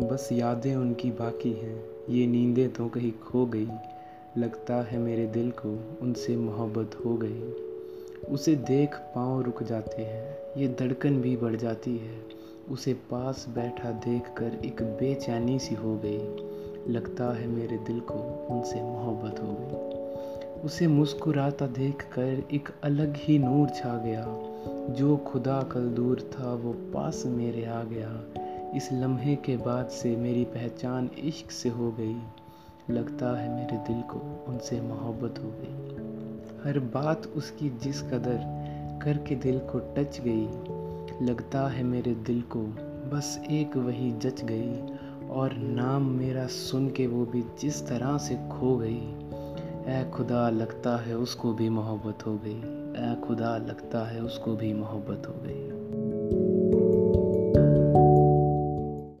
बस यादें उनकी बाकी हैं। ये नींदें तो कहीं खो गई। लगता है मेरे दिल को उनसे मोहब्बत हो गई। उसे देख पाँव रुक जाते हैं। ये धड़कन भी बढ़ जाती है। उसे पास बैठा देखकर एक बेचैनी सी हो गई। लगता है मेरे दिल को उनसे मोहब्बत हो गई। उसे मुस्कुराता देखकर एक अलग ही नूर छा गया। जो खुदा कल दूर था, वो पास मेरे आ गया। इस लम्हे के बाद से मेरी पहचान इश्क से हो गई। लगता है मेरे दिल को उनसे मोहब्बत हो गई। हर बात उसकी जिस कदर करके दिल को टच गई। लगता है मेरे दिल को बस एक वही जच गई। और नाम मेरा सुन के वो भी जिस तरह से खो गई। ऐ खुदा, लगता है उसको भी मोहब्बत हो गई। ऐ खुदा, लगता है उसको भी मोहब्बत हो गई।